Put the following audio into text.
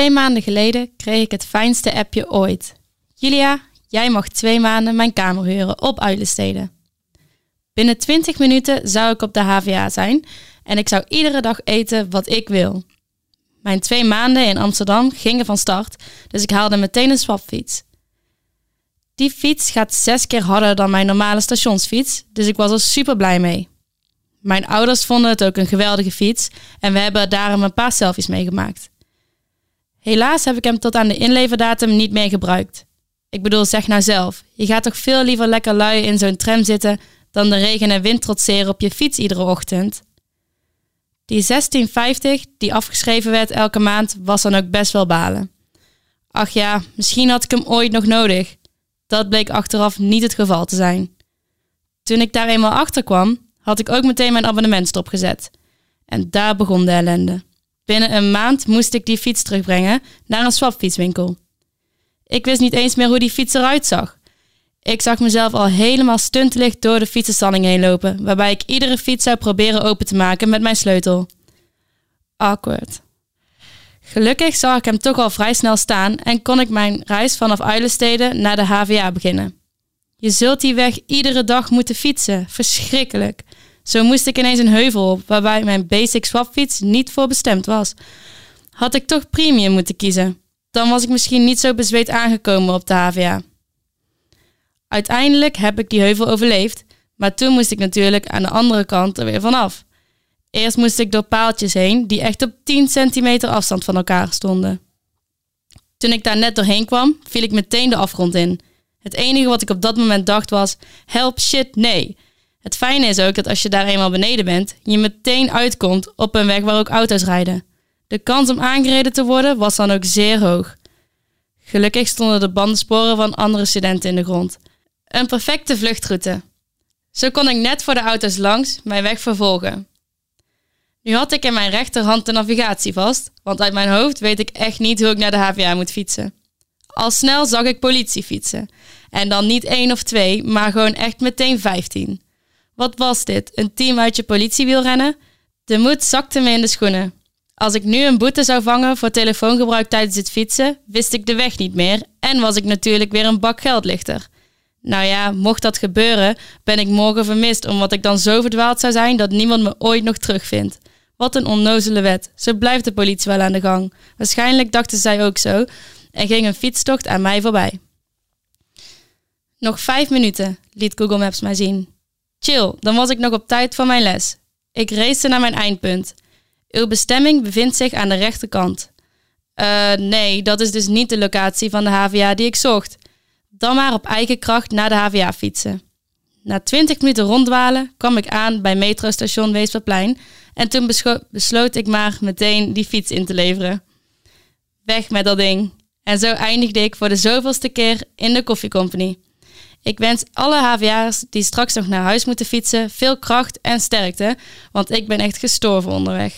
twee maanden geleden kreeg ik het fijnste appje ooit. Julia, jij mag twee maanden mijn kamer huren op Uilensteden. Binnen 20 minuten zou ik op de HVA zijn en ik zou iedere dag eten wat ik wil. Mijn twee maanden in Amsterdam gingen van start, dus ik haalde meteen een swapfiets. Die fiets gaat zes keer harder dan mijn normale stationsfiets, dus ik was er super blij mee. Mijn ouders vonden het ook een geweldige fiets en we hebben daarom een paar selfies meegemaakt. Helaas heb ik hem tot aan de inleverdatum niet meer gebruikt. Ik bedoel, zeg nou zelf, je gaat toch veel liever lekker lui in zo'n tram zitten dan de regen en wind trotseren op je fiets iedere ochtend? Die 1650 die afgeschreven werd elke maand was dan ook best wel balen. Ach ja, misschien had ik hem ooit nog nodig. Dat bleek achteraf niet het geval te zijn. Toen ik daar eenmaal achter kwam, had ik ook meteen mijn abonnement stopgezet. En daar begon de ellende. Binnen een maand moest ik die fiets terugbrengen naar een swapfietswinkel. Ik wist niet eens meer hoe die fiets eruit zag. Ik zag mezelf al helemaal stuntelig door de fietsenstalling heen lopen, waarbij ik iedere fiets zou proberen open te maken met mijn sleutel. Awkward. Gelukkig zag ik hem toch al vrij snel staan en kon ik mijn reis vanaf Uilenstede naar de HVA beginnen. Je zult die weg iedere dag moeten fietsen. Verschrikkelijk. Zo moest ik ineens een heuvel op, waarbij mijn basic swapfiets niet voor bestemd was. Had ik toch premium moeten kiezen. Dan was ik misschien niet zo bezweet aangekomen op de HVA. Uiteindelijk heb ik die heuvel overleefd, maar toen moest ik natuurlijk aan de andere kant er weer vanaf. Eerst moest ik door paaltjes heen die echt op 10 centimeter afstand van elkaar stonden. Toen ik daar net doorheen kwam, viel ik meteen de afgrond in. Het enige wat ik op dat moment dacht was: help shit, nee. Het fijne is ook dat als je daar eenmaal beneden bent, je meteen uitkomt op een weg waar ook auto's rijden. De kans om aangereden te worden was dan ook zeer hoog. Gelukkig stonden de bandensporen van andere studenten in de grond. Een perfecte vluchtroute. Zo kon ik net voor de auto's langs mijn weg vervolgen. Nu had ik in mijn rechterhand de navigatie vast, want uit mijn hoofd weet ik echt niet hoe ik naar de HVA moet fietsen. Al snel zag ik politie fietsen. En dan niet één of twee, maar gewoon echt meteen vijftien. Wat was dit? Een team uit je politiewielrennen? De moed zakte me in de schoenen. Als ik nu een boete zou vangen voor telefoongebruik tijdens het fietsen, wist ik de weg niet meer en was ik natuurlijk weer een bak geld lichter. Nou ja, mocht dat gebeuren, ben ik morgen vermist omdat ik dan zo verdwaald zou zijn dat niemand me ooit nog terugvindt. Wat een onnozele wet. Zo blijft de politie wel aan de gang. Waarschijnlijk dachten zij ook zo en ging een fietstocht aan mij voorbij. Nog vijf minuten, liet Google Maps mij zien. Chill, dan was ik nog op tijd voor mijn les. Ik race naar mijn eindpunt. Uw bestemming bevindt zich aan de rechterkant. Uh, nee, dat is dus niet de locatie van de HVA die ik zocht. Dan maar op eigen kracht naar de HVA fietsen. Na 20 minuten ronddwalen kwam ik aan bij metrostation Weesperplein en toen besloot ik maar meteen die fiets in te leveren. Weg met dat ding. En zo eindigde ik voor de zoveelste keer in de koffiecompany. Ik wens alle HVA'ers die straks nog naar huis moeten fietsen veel kracht en sterkte, want ik ben echt gestorven onderweg.